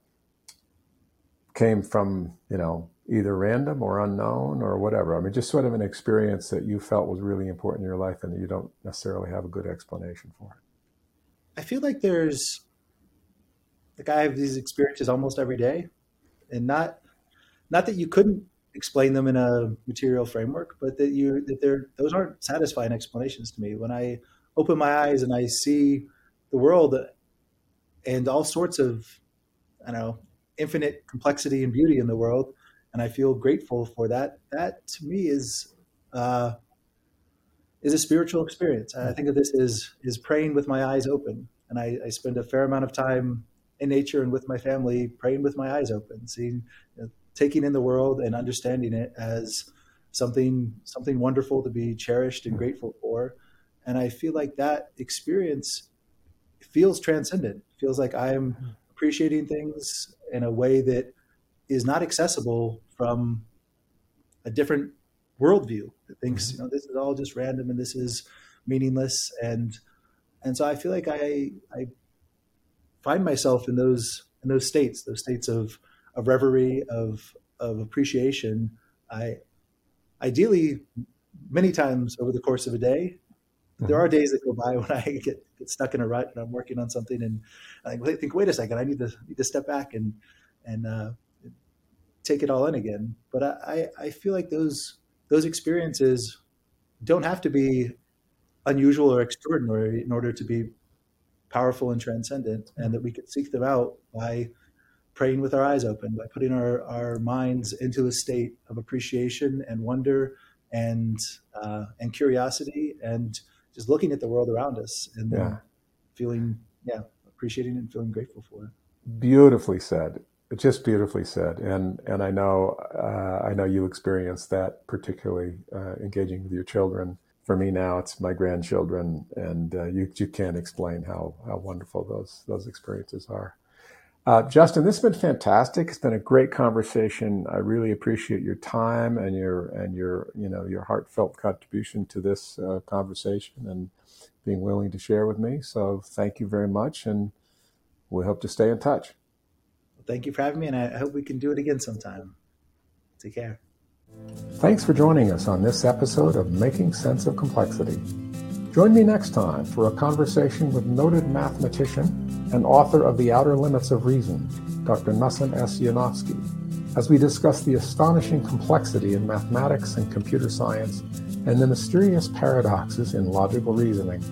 came from you know either random or unknown or whatever. I mean, just sort of an experience that you felt was really important in your life and you don't necessarily have a good explanation for it. I feel like there's like I have these experiences almost every day, and not not that you couldn't explain them in a material framework, but that you that they're those aren't satisfying explanations to me. When I open my eyes and I see the world and all sorts of I know infinite complexity and beauty in the world, and I feel grateful for that. That to me is uh, is a spiritual experience. I think of this as is praying with my eyes open, and I, I, spend a fair amount of time in nature and with my family praying with my eyes open, seeing, you know, taking in the world and understanding it as something something wonderful to be cherished and grateful for. And I feel like that experience feels transcendent. Feels like I'm appreciating things in a way that is not accessible from a different worldview that thinks mm-hmm. you know this is all just random and this is meaningless and and so I feel like I I find myself in those in those states those states of of reverie of of appreciation I ideally many times over the course of a day there mm-hmm. are days that go by when I get, get stuck in a rut and I'm working on something and I think, wait a second, I need to need to step back and and uh, take it all in again. But I, I feel like those those experiences don't have to be unusual or extraordinary in order to be powerful and transcendent, and that we could seek them out by praying with our eyes open, by putting our, our minds into a state of appreciation and wonder and uh, and curiosity, and just looking at the world around us and yeah. feeling yeah appreciating and feeling grateful for it. Beautifully said just beautifully said, and and I know uh, I know you experienced that particularly uh, engaging with your children. For me now, it's my grandchildren, and uh, you you can't explain how how wonderful those those experiences are. Uh, Justin, this has been fantastic. It's been a great conversation. I really appreciate your time and your and your you know your heartfelt contribution to this uh, conversation and being willing to share with me. So thank you very much, and we hope to stay in touch thank you for having me, and I hope we can do it again sometime. Take care. Thanks for joining us on this episode of Making Sense of Complexity. Join me next time for a conversation with noted mathematician and author of The Outer Limits of Reason, Dr. Noson S. Yanofsky, as we discuss the astonishing complexity in mathematics and computer science and the mysterious paradoxes in logical reasoning.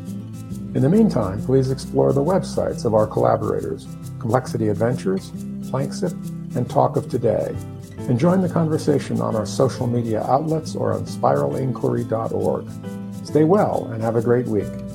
In the meantime, please explore the websites of our collaborators, Complexity Adventures, Planksip, and Talk of Today, and join the conversation on our social media outlets or on spiralinquiry.org. Stay well and have a great week.